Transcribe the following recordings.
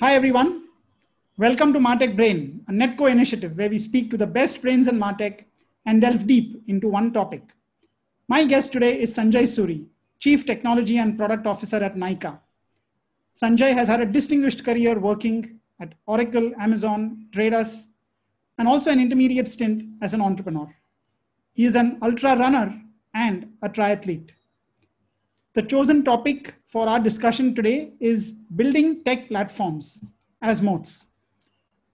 Hi, everyone. Welcome to Martech Brain, a Netcore initiative where we speak to the best brains in Martech and delve deep into one topic. My guest today is Sanjay Suri, Chief Technology and Product Officer at Nykaa. Sanjay has had a distinguished career working at Oracle, Amazon, Traders, and also an intermediate stint as an entrepreneur. He is an ultra runner and a triathlete. The chosen topic for our discussion today is building tech platforms as moats.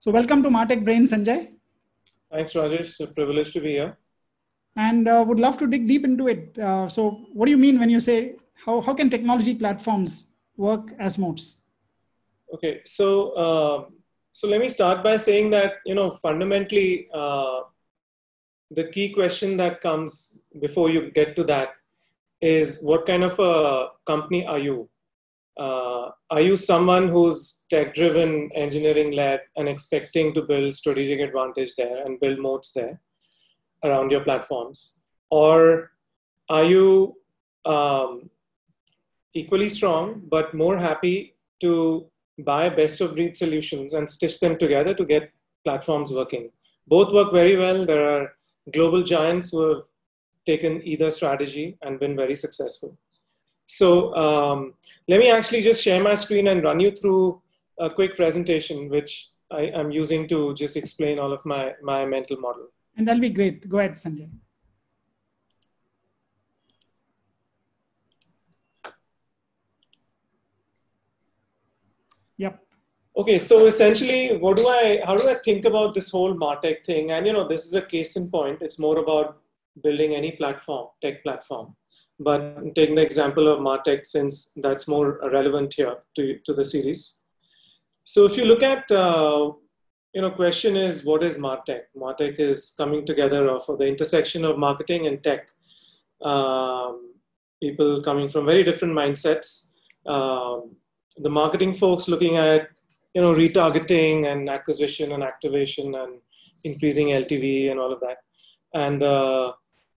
So, welcome to Martech Brain, Sanjay. Thanks, Rajesh. It's a privilege to be here. And uh, would love to dig deep into it. Uh, so, what do you mean when you say how, how can technology platforms work as moats? Okay, so uh, so let me start by saying that you know fundamentally uh, the key question that comes before you get to that is what kind of a company are you? Uh, are you someone who's tech driven, engineering led, and expecting to build strategic advantage there and build moats there around your platforms? Or are you um, equally strong, but more happy to buy best of breed solutions and stitch them together to get platforms working? Both work very well. There are global giants who have taken either strategy and been very successful. So um, let me actually just share my screen and run you through a quick presentation, which I am using to just explain all of my, my mental model. And that'll be great. Go ahead, Sanjay. Yep. Okay, so essentially, what do I, how do I think about this whole Martech thing? And you know, this is a case in point. It's more about building any platform, tech platform. But taking the example of Martech, since that's more relevant here to, to the series. So if you look at, uh, you know, question is what is Martech? Martech is coming together of the intersection of marketing and tech. Um, people coming from very different mindsets. Um, the marketing folks looking at, you know, retargeting and acquisition and activation and increasing LTV and all of that. And uh,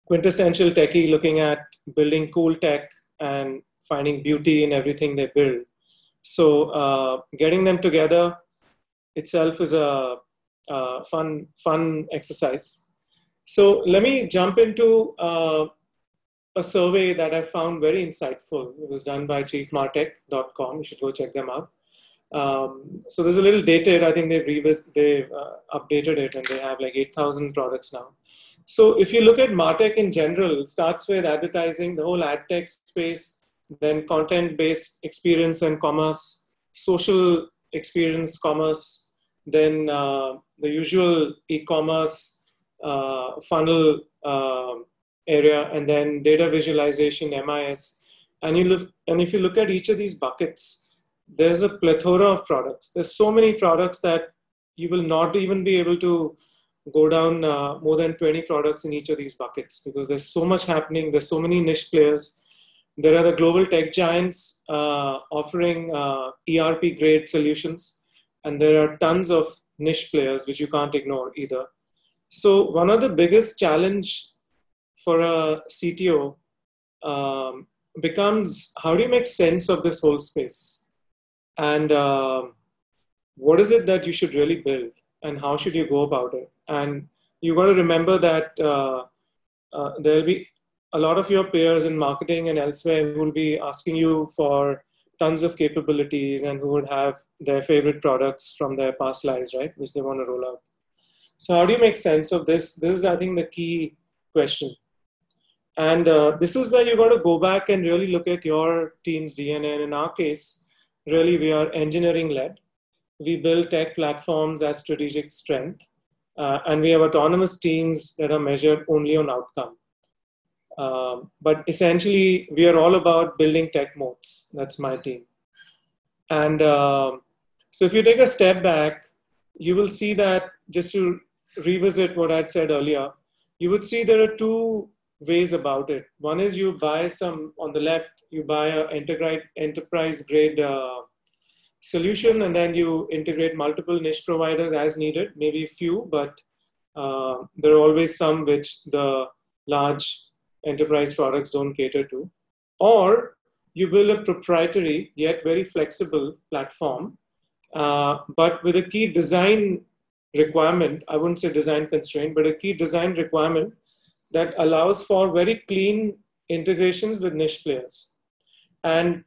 quintessential techie looking at building cool tech and finding beauty in everything they build. So uh, getting them together itself is a, a, fun fun exercise. So let me jump into uh, a survey that I found very insightful. It was done by chiefmartech.com. You should go check them out. Um, so there's a little dated. I think they've revis- they've uh, updated it, and they have like 8,000 products now. So if you look at Martech in general, starts with advertising, the whole ad tech space, then content-based experience and commerce, social experience commerce, then uh, the usual e-commerce uh, funnel uh, area, and then data visualization, MIS. And you look, and if you look at each of these buckets, there's a plethora of products. There's so many products that you will not even be able to go down uh, more than 20 products in each of these buckets because there's so much happening. There's so many niche players. There are the global tech giants uh, offering uh, ERP grade solutions, and there are tons of niche players which you can't ignore either. So one of the biggest challenge for a CTO um, becomes how do you make sense of this whole space, and um, what is it that you should really build, and how should you go about it? And you've got to remember that uh, uh, there'll be a lot of your peers in marketing and elsewhere who will be asking you for tons of capabilities and who would have their favorite products from their past lives, right, which they want to roll out. So, how do you make sense of this? This is, I think, the key question. And uh, this is where you've got to go back and really look at your team's DNA. And in our case, really, we are engineering led. We build tech platforms as strategic strength uh, and we have autonomous teams that are measured only on outcome. Um, but essentially, we are all about building tech moats. That's my team. And uh, so, if you take a step back, you will see that just to revisit what I'd said earlier, you would see there are two ways about it. One is you buy some on the left, you buy an enterprise grade uh, solution and then you integrate multiple niche providers as needed, maybe few, but uh, there are always some which the large enterprise products don't cater to. Or you build a proprietary yet very flexible platform uh, but with a key design requirement, I wouldn't say design constraint, but a key design requirement that allows for very clean integrations with niche players. And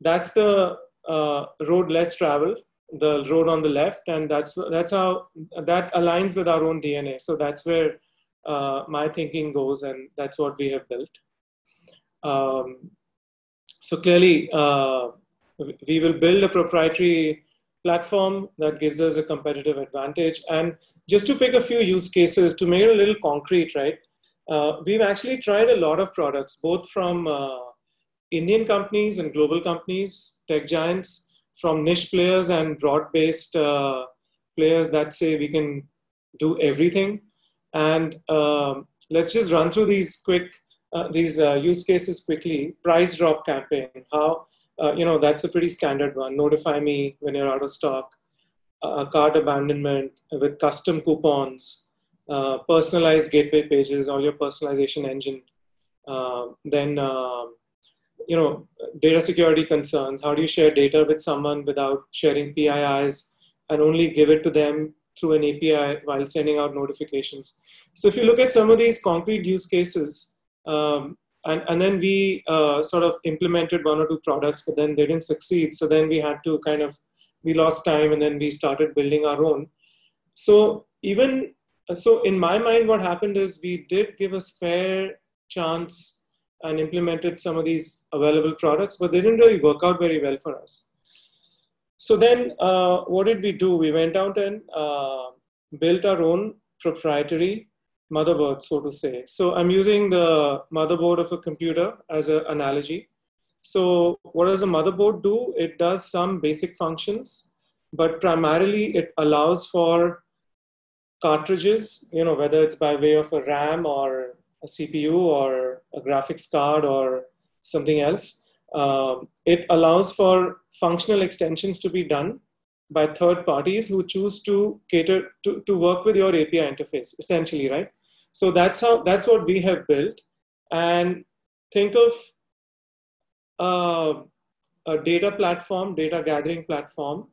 that's the uh, road less traveled, the road on the left, and that's that's how that aligns with our own DNA. So that's where uh, my thinking goes, and that's what we have built. Um, so clearly, uh, we will build a proprietary platform that gives us a competitive advantage. And just to pick a few use cases to make it a little concrete, right? Uh, we've actually tried a lot of products, both from uh, Indian companies and global companies, tech giants, from niche players and broad-based uh, players that say we can do everything. And um, let's just run through these quick uh, these uh, use cases quickly. Price drop campaign, how uh, you know that's a pretty standard one. Notify me when you're out of stock. cart abandonment with custom coupons, personalized gateway pages, or your personalization engine. then um, you know, data security concerns. How do you share data with someone without sharing PIIs and only give it to them through an API while sending out notifications? So if you look at some of these concrete use cases, um, and, and then we uh, sort of implemented one or two products, but then they didn't succeed. So then we had to kind of, we lost time and then we started building our own. So even, so in my mind, what happened is we did give us fair chance and implemented some of these available products, but they didn't really work out very well for us. So then uh, what did we do? We went out and uh, built our own proprietary motherboard, so to say. So I'm using the motherboard of a computer as an analogy. So what does a motherboard do? It does some basic functions, but primarily it allows for cartridges, you know, whether it's by way of a RAM or a CPU or a graphics card or something else. Um, it allows for functional extensions to be done by third parties who choose to cater to, to work with your API interface, essentially, right? So that's how that's what we have built. And think of uh, a data platform, data gathering platform,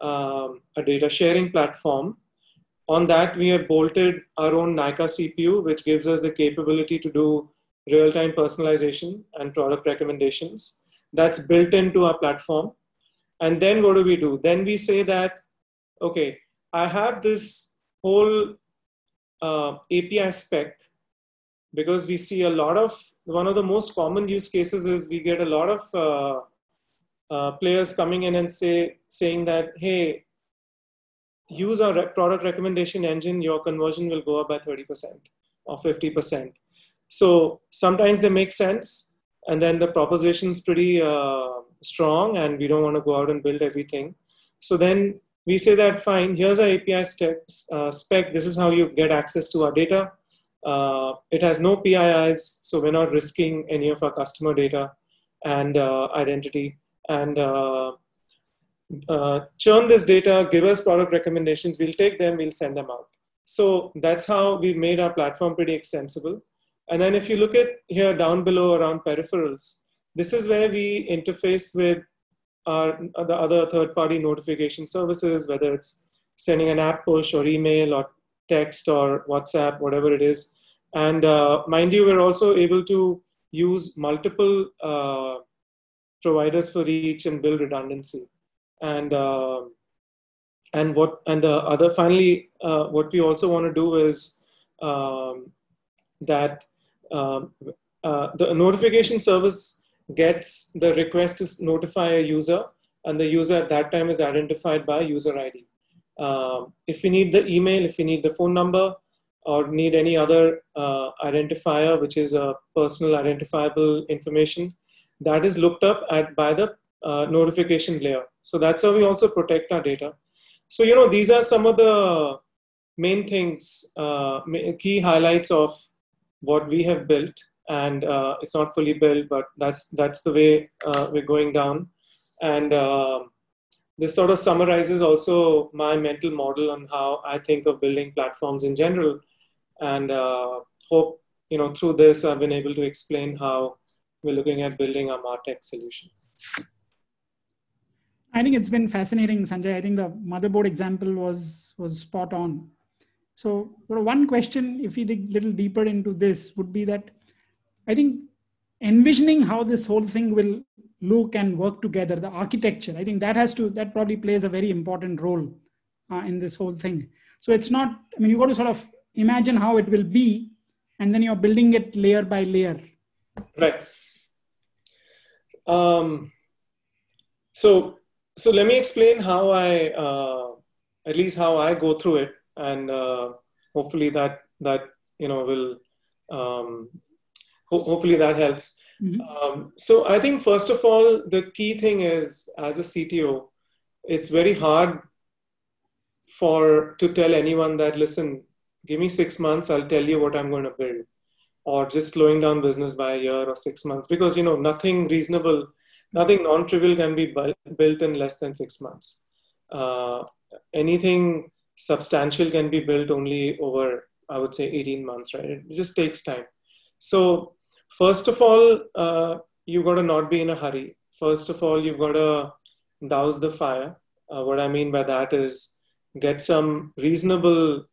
um, a data sharing platform on that, we have bolted our own Nykaa CPU, which gives us the capability to do real-time personalization and product recommendations. That's built into our platform. And then what do we do? Then we say that, okay, I have this whole uh, API spec because we see a lot of, one of the most common use cases is we get a lot of uh, uh, players coming in and say, saying that, hey, use our product recommendation engine, your conversion will go up by 30% or 50%. So sometimes they make sense, and then the proposition is pretty uh, strong, and we don't want to go out and build everything. So then we say that fine, here's our API steps, uh, spec. This is how you get access to our data. Uh, it has no PIIs, so we're not risking any of our customer data and uh, identity. And uh, uh, churn this data, give us product recommendations, we'll take them, we'll send them out. So that's how we made our platform pretty extensible. And then if you look at here down below around peripherals, this is where we interface with our, the other third-party notification services, whether it's sending an app push or email or text or WhatsApp, whatever it is. And uh, mind you, we're also able to use multiple uh, providers for each and build redundancy and uh, and what and the other finally uh, what we also want to do is um, that um, uh, the notification service gets the request to notify a user and the user at that time is identified by user id um, if we need the email if we need the phone number or need any other uh, identifier which is a personal identifiable information that is looked up at by the uh, notification layer. So that's how we also protect our data. So, you know, these are some of the main things, uh, key highlights of what we have built. And uh, it's not fully built, but that's, that's the way uh, we're going down. And um, this sort of summarizes also my mental model on how I think of building platforms in general. And uh, hope, you know, through this, I've been able to explain how we're looking at building a MarTech solution. I think it's been fascinating, Sanjay. I think the motherboard example was was spot on. So, one question, if we dig a little deeper into this, would be that I think envisioning how this whole thing will look and work together, the architecture, I think that has to that probably plays a very important role uh, in this whole thing. So it's not. I mean, you got to sort of imagine how it will be, and then you're building it layer by layer. Right. Um, so so let me explain how I, uh, at least how I go through it, and uh, hopefully that that you know will, um, ho- hopefully that helps. Mm-hmm. Um, so I think first of all, the key thing is as a CTO, it's very hard for to tell anyone that listen, give me six months, I'll tell you what I'm going to build, or just slowing down business by a year or six months because you know nothing reasonable nothing non-trivial can be built in less than six months. Uh, anything substantial can be built only over, I would say, 18 months, right? It just takes time. So, first of all, uh, you've got to not be in a hurry. First of all, you've got to douse the fire. Uh, what I mean by that is get some reasonable,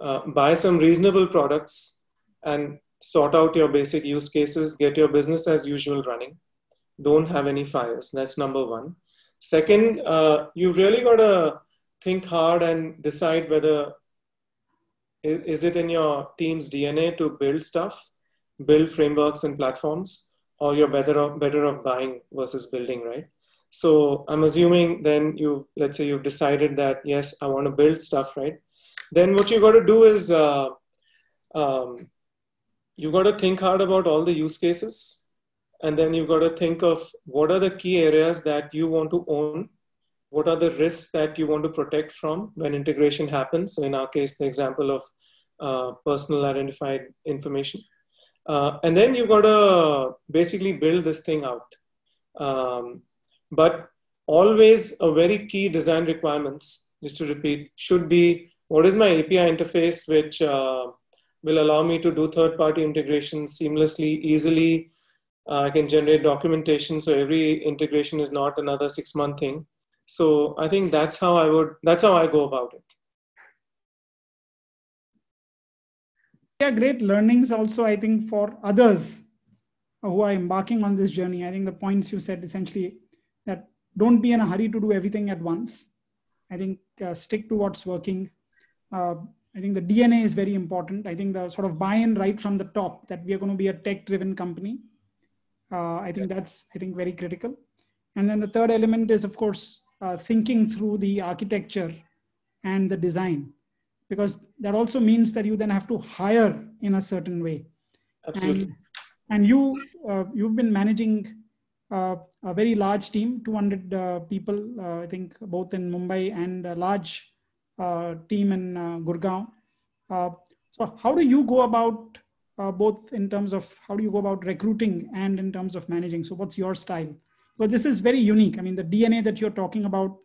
uh, buy some reasonable products and sort out your basic use cases, get your business as usual running don't have any fires. That's number one. Second, uh, you really got to think hard and decide whether is it in your team's DNA to build stuff, build frameworks and platforms, or you're better off, better off buying versus building, right? So I'm assuming then you, let's say you've decided that, yes, I want to build stuff, right? Then what you got to do is uh, um, you got to think hard about all the use cases and then you've got to think of what are the key areas that you want to own? What are the risks that you want to protect from when integration happens? So in our case the example of uh, personal identified information. Uh, and then you've got to basically build this thing out. Um, but always a very key design requirements just to repeat should be what is my api interface which uh, will allow me to do third party integration seamlessly easily uh, I can generate documentation. So every integration is not another six month thing. So I think that's how I would, that's how I go about it. Yeah, great learnings also, I think, for others who are embarking on this journey. I think the points you said essentially that don't be in a hurry to do everything at once. I think uh, stick to what's working. Uh, I think the DNA is very important. I think the sort of buy in right from the top that we are going to be a tech driven company uh, I think that's I think very critical. And then the third element is of course uh, thinking through the architecture and the design, because that also means that you then have to hire in a certain way. Absolutely. And, and you uh, you've been managing uh, a very large team, 200 uh, people, uh, I think both in Mumbai and a large team in Gurgaon. so how do you go about uh, both in terms of how do you go about recruiting and in terms of managing. So, what's your style? But this is very unique. I mean, the DNA that you're talking about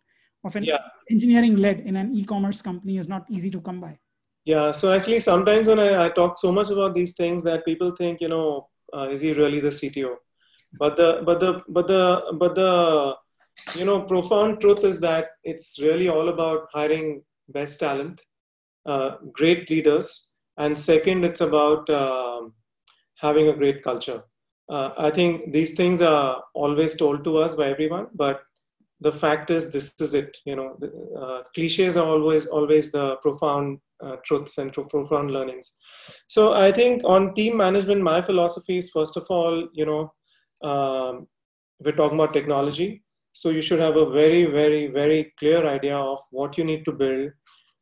of an yeah. engineering led in an e-commerce company is not easy to come by. Yeah. So actually, sometimes when I, I talk so much about these things that people think, you know, uh, is he really the CTO? But the but the but the but the you know profound truth is that it's really all about hiring best talent, uh, great leaders, and second it's about um, having a great culture. Uh, i think these things are always told to us by everyone but the fact is this is it you know. Uh, cliches are always always the profound uh, truths and profound learnings. So i think on team management my philosophy is first of all you know um, we're talking about technology. So you should have a very very very clear idea of what you need to build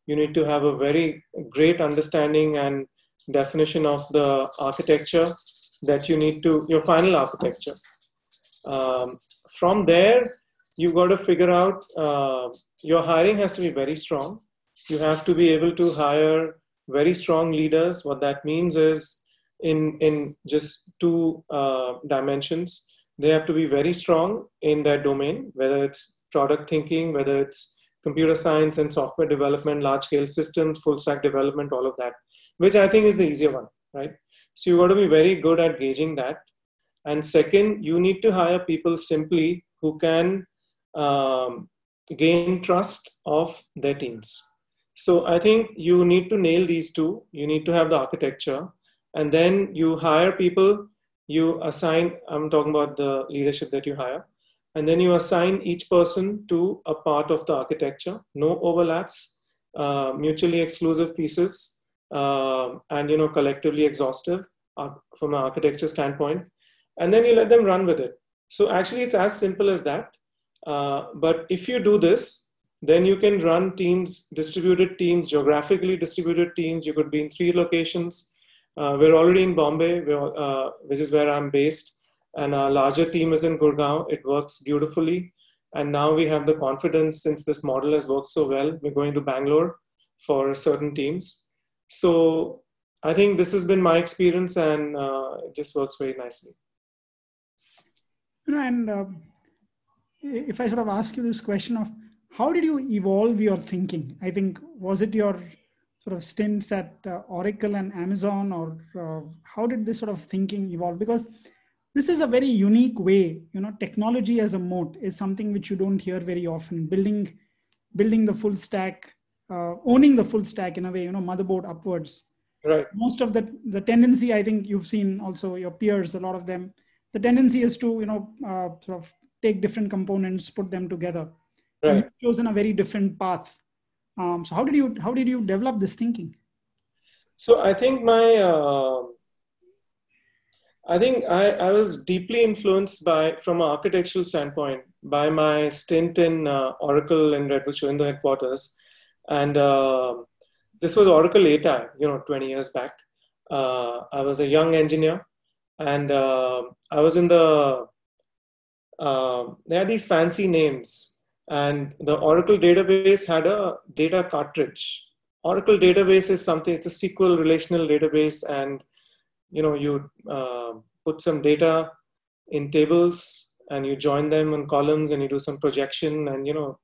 you need to have a very great understanding and definition of the architecture that you need to your final architecture. Um, from there you've got to figure out uh, your hiring has to be very strong. You have to be able to hire very strong leaders. What that means is in in just two uh, dimensions they have to be very strong in their domain whether it's product thinking whether it's computer science and software development, large scale systems, full stack development, all of that, which I think is the easier one, right? So you've got to be very good at gauging that. And second, you need to hire people simply who can um, gain trust of their teams. So I think you need to nail these two. You need to have the architecture, and then you hire people. You assign. I'm talking about the leadership that you hire, and then you assign each person to a part of the architecture. No overlaps, uh, mutually exclusive pieces, uh, and you know collectively exhaustive uh, from an architecture standpoint. And then you let them run with it. So actually, it's as simple as that. Uh, but if you do this, then you can run teams, distributed teams, geographically distributed teams. You could be in three locations. Uh, we're already in Bombay, uh, which is where I'm based, and our larger team is in Gurgaon. It works beautifully. And now we have the confidence since this model has worked so well. We're going to Bangalore for certain teams. So I think this has been my experience and uh, it just works very nicely. You know, and uh, if I sort of ask you this question of how did you evolve your thinking? I think was it your sort of stints at uh, Oracle and Amazon, or uh, how did this sort of thinking evolve? Because this is a very unique way. You know, technology as a moat is something which you don't hear very often. Building, building the full stack, uh, owning the full stack in a way. You know, motherboard upwards. Right. Most of the the tendency, I think you've seen also your peers, a lot of them. The tendency is to you know uh, sort of take different components, put them together right. you've chosen a very different path um, so how did you how did you develop this thinking so i think my uh, i think I, I was deeply influenced by from an architectural standpoint by my stint in uh, oracle and redwood headquarters. And uh, this was oracle ATI, you know 20 years back. Uh, i was a young engineer. And uh, i was in the uh, they had these fancy names. And the Oracle database had a data cartridge. Oracle database is something, it's a SQL relational database. And you know, you uh, put some data in tables and you join them in columns and you do some projection and you know,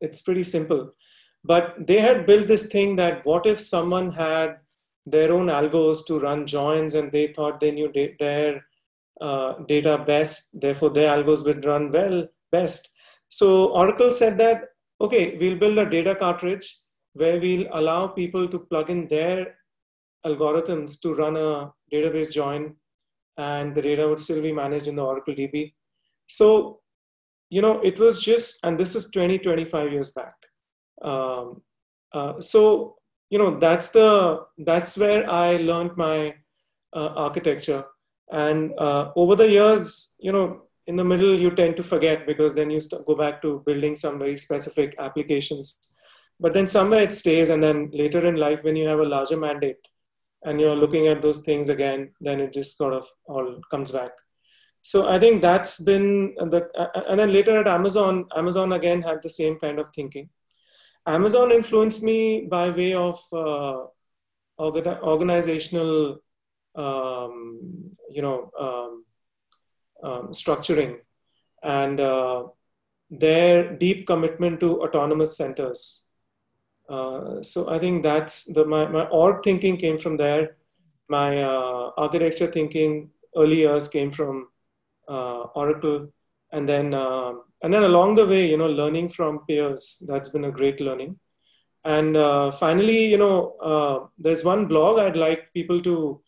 it's pretty simple. But they had built this thing that what if someone had their own algos to run joins and they thought they knew da- their uh, data best, therefore their algos would run well best so Oracle said that, okay, we'll build a data cartridge where we'll allow people to plug in their algorithms to run a database join and the data would still be managed in the Oracle DB. So, you know, it was just, and this is 20, 25 years back. Um, uh, so, you know, that's the, that's where I learned my uh, architecture. And uh, over the years, you know, in the middle you tend to forget because then you go back to building some very specific applications but then somewhere it stays and then later in life when you have a larger mandate and you're looking at those things again then it just sort of all comes back so i think that's been the and then later at amazon amazon again had the same kind of thinking amazon influenced me by way of uh, organizational um, you know um, um, structuring and uh, their deep commitment to autonomous centers. Uh, so I think that's the my, my org thinking came from there. My uh, architecture thinking early years came from uh, Oracle, and then um, and then along the way, you know, learning from peers. That's been a great learning. And uh, finally, you know, uh, there's one blog I'd like people to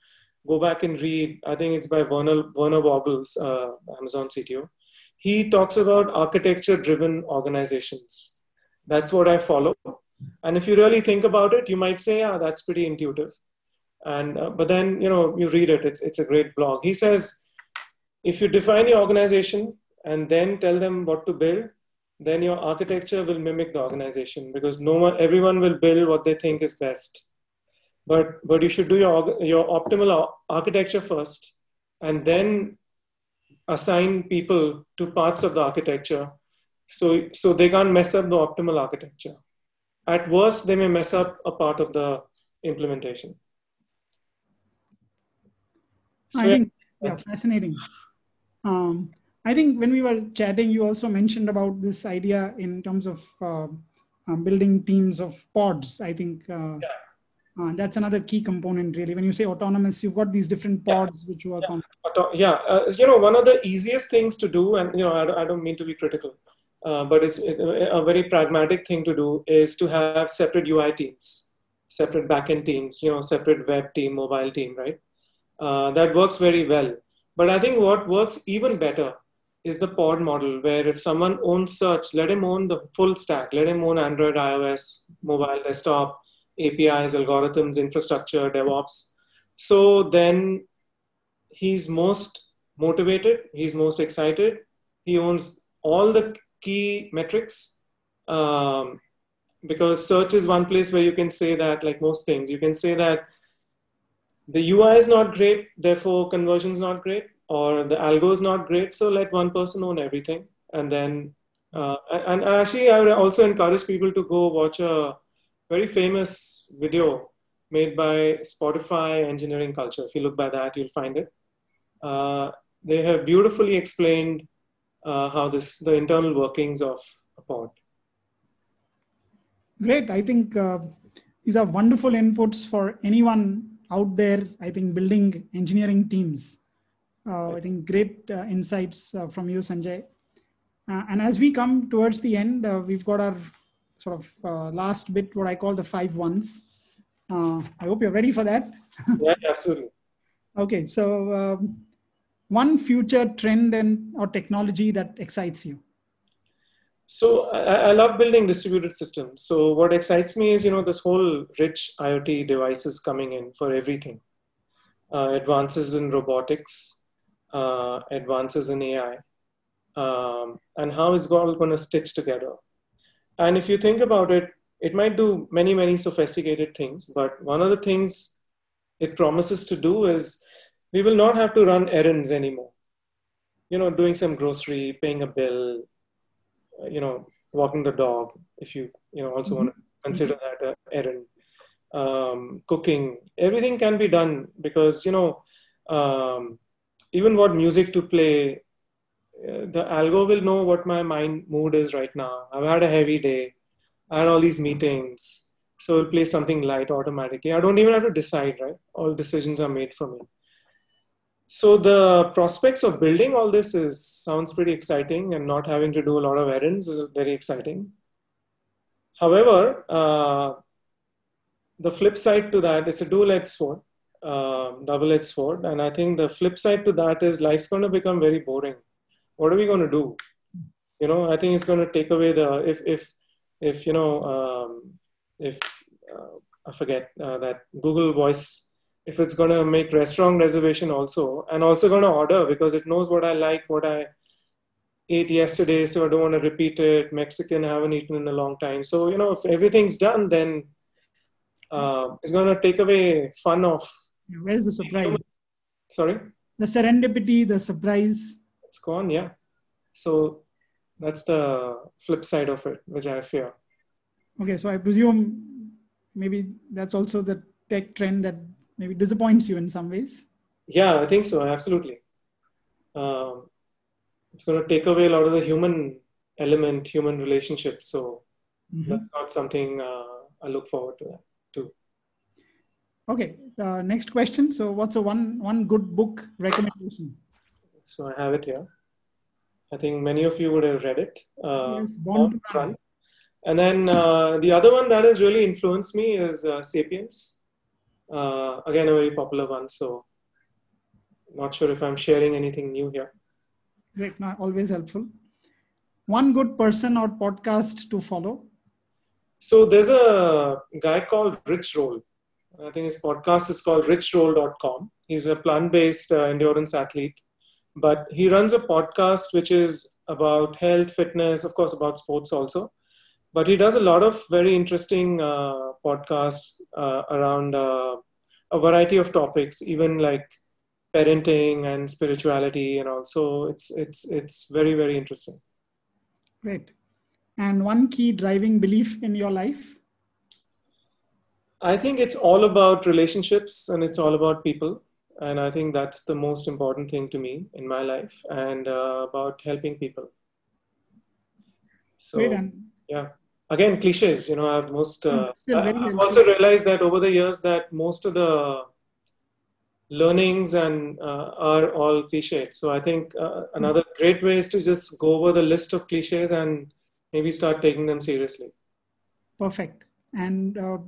go back and read. I think it's by Werner, Werner uh, Amazon CTO. He talks about architecture driven organizations. That's what I follow. And if you really think about it, you might say, yeah, that's pretty intuitive. And, uh, but then, you know, you read it, it's, it's a great blog. He says, if you define the organization and then tell them what to build, then your architecture will mimic the organization because no one, everyone will build what they think is best but but you should do your your optimal architecture first and then assign people to parts of the architecture so so they can't mess up the optimal architecture at worst they may mess up a part of the implementation i think yeah fascinating um, i think when we were chatting you also mentioned about this idea in terms of uh, um, building teams of pods i think uh, yeah uh, that's another key component, really. When you say autonomous, you've got these different pods yeah. which work yeah. on. Yeah, uh, you know, one of the easiest things to do, and you know, I I don't mean to be critical, uh, but it's a very pragmatic thing to do is to have separate UI teams, separate backend teams, you know, separate web team, mobile team, right? Uh, that works very well. But I think what works even better is the pod model, where if someone owns search, let him own the full stack. Let him own Android, iOS, mobile, desktop, APIs, algorithms, infrastructure, DevOps. So then he's most motivated, he's most excited, he owns all the key metrics. Um, because search is one place where you can say that, like most things, you can say that the UI is not great, therefore conversion is not great, or the algo is not great. So let one person own everything, and then uh, and, and actually I would also encourage people to go watch a very famous video made by Spotify Engineering Culture. If you look by that, you'll find it. Uh, they have beautifully explained uh, how this the internal workings of a pod. Great. I think uh, these are wonderful inputs for anyone out there, I think, building engineering teams. Uh, I think great uh, insights uh, from you, Sanjay. Uh, and as we come towards the end, uh, we've got our sort of uh, last bit, what I call the five ones. I hope you're ready for that. yeah, absolutely. okay, so um, one future trend and or technology that excites you. So I, I, love building distributed systems. So what excites me is, you know, this whole rich IoT devices coming in for everything. Uh, advances in robotics, uh, advances in AI, um, and how it's all going to stitch together. And if you think about it, it might do many, many sophisticated things. But one of the things it promises to do is we will not have to run errands anymore. You know, doing some grocery, paying a bill, uh, you know, walking the dog, if you, you know, also mm-hmm. want to consider that an errand, um, cooking, everything can be done because, you know, um, even what music to play, uh, the algo will know what my mind mood is right now. I've had a heavy day. I had all these meetings. So it'll play something light automatically. I don't even have to decide, right? All decisions are made for me. So the prospects of building all this is sounds pretty exciting, and not having to do a lot of errands is very exciting. However, uh, the flip side to that, it's a dual-edged sword, uh, double-edged sword, and I think the flip side to that is life's going to become very boring. What are we going to do? You know, I think it's going to take away the if if if you know um, if uh, I forget uh, that Google Voice if it's going to make restaurant reservation also and also going to order because it knows what i like what i ate yesterday so i don't want to repeat it. Mexican I haven't eaten in a long time. So you know if everything's done then uh, it's going to take away fun of where's the surprise? Sorry? The serendipity the surprise. It's gone yeah. So that's the flip side of it which i fear. Okay so i presume maybe that's also the tech trend that maybe disappoints you in some ways? Yeah, I think so. Absolutely. Um, it's going to take away a lot of the human element, human relationships. So mm-hmm. that's not something uh, I look forward to. That, too. Okay. Uh, next question. So, what's a one one good book recommendation? So I have it here. I think many of you would have read it. Uh, yes, Born And then uh, the other one that has really influenced me is uh, *Sapiens* Uh, again, a very popular one. So not sure if I'm sharing anything new here. Great, not always helpful. One good person or podcast to follow? So there's a guy called Rich Roll. I think his podcast is called richroll.com. He's a plant-based uh, endurance athlete, but he runs a podcast which is about health, fitness, of course, about sports also. But he does a lot of very interesting uh, podcasts uh, around uh, a variety of topics, even like parenting and spirituality, and also it's it's it's very very interesting. Great. And one key driving belief in your life? I think it's all about relationships and it's all about people. And I think that's the most important thing to me in my life and uh, about helping people. So, yeah again cliches you know i've most uh, i've also realized that over the years that most of the learnings and uh, are all cliches. So I think uh, another great way is to just go over the list of cliches and maybe start taking them seriously. Perfect. And uh,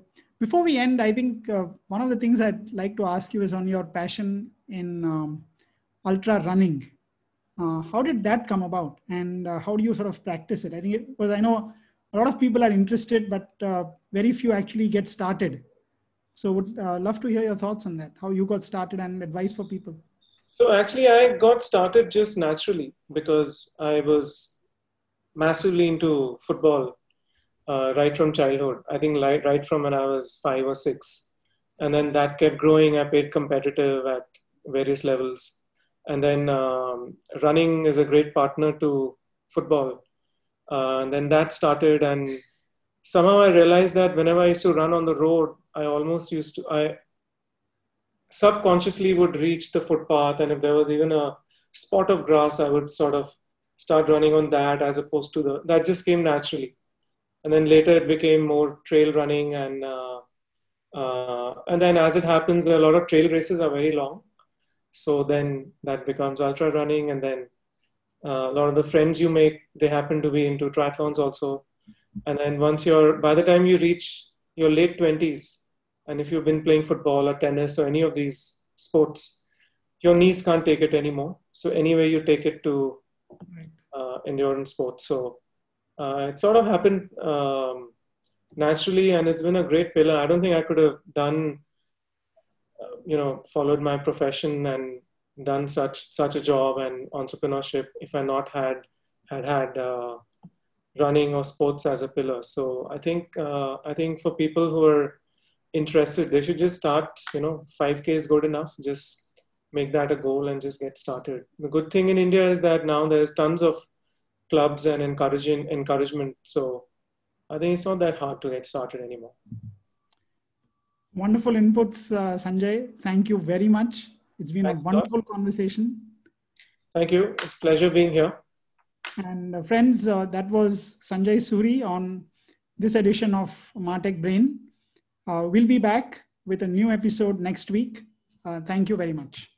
before we end, I think uh, one of the things I'd like to ask you is on your passion in um, ultra running. Uh, how did that come about, and uh, how do you sort of practice it? I think it was I know a lot of people are interested, but very few actually get started so would uh, love to hear your thoughts on that, how you got started and advice for people. So actually I got started just naturally because I was massively into football uh, right from childhood. I think right, right from when I was five or six. And then that kept growing. I played competitive at various levels. And then um, running is a great partner to football. Uh, and then that started and somehow I realized that whenever I used to run on the road, I almost used to, I subconsciously would reach the footpath. And if there was even a spot of grass, I would sort of start running on that as opposed to the, that just came naturally. And then later it became more trail running. And, uh, uh, and then as it happens, a lot of trail races are very long. So then that becomes ultra running. And then uh, a lot of the friends you make, they happen to be into triathlons also. And then once you're, by the time you reach your late 20s, and if you've been playing football or tennis or any of these sports, your knees can't take it anymore. So anyway, you take it to uh, endurance sports. So uh, it sort of happened um, naturally, and it's been a great pillar. I don't think I could have done, uh, you know, followed my profession and done such such a job and entrepreneurship if I not had had had uh, running or sports as a pillar. So I think uh, I think for people who are interested, they should just start. You know, 5K is good enough. Just make that a goal and just get started. The good thing in India is that now there's tons of clubs and encouraging encouragement. So I think it's not that hard to get started anymore. Wonderful inputs, uh, Sanjay. Thank you very much. It's been Thanks a wonderful conversation. Thank you. It's pleasure being here. And uh, friends, uh, that was Sanjay Suri on this edition of Martech Brain. Uh, we'll be back with a new episode next week. Uh, thank you very much.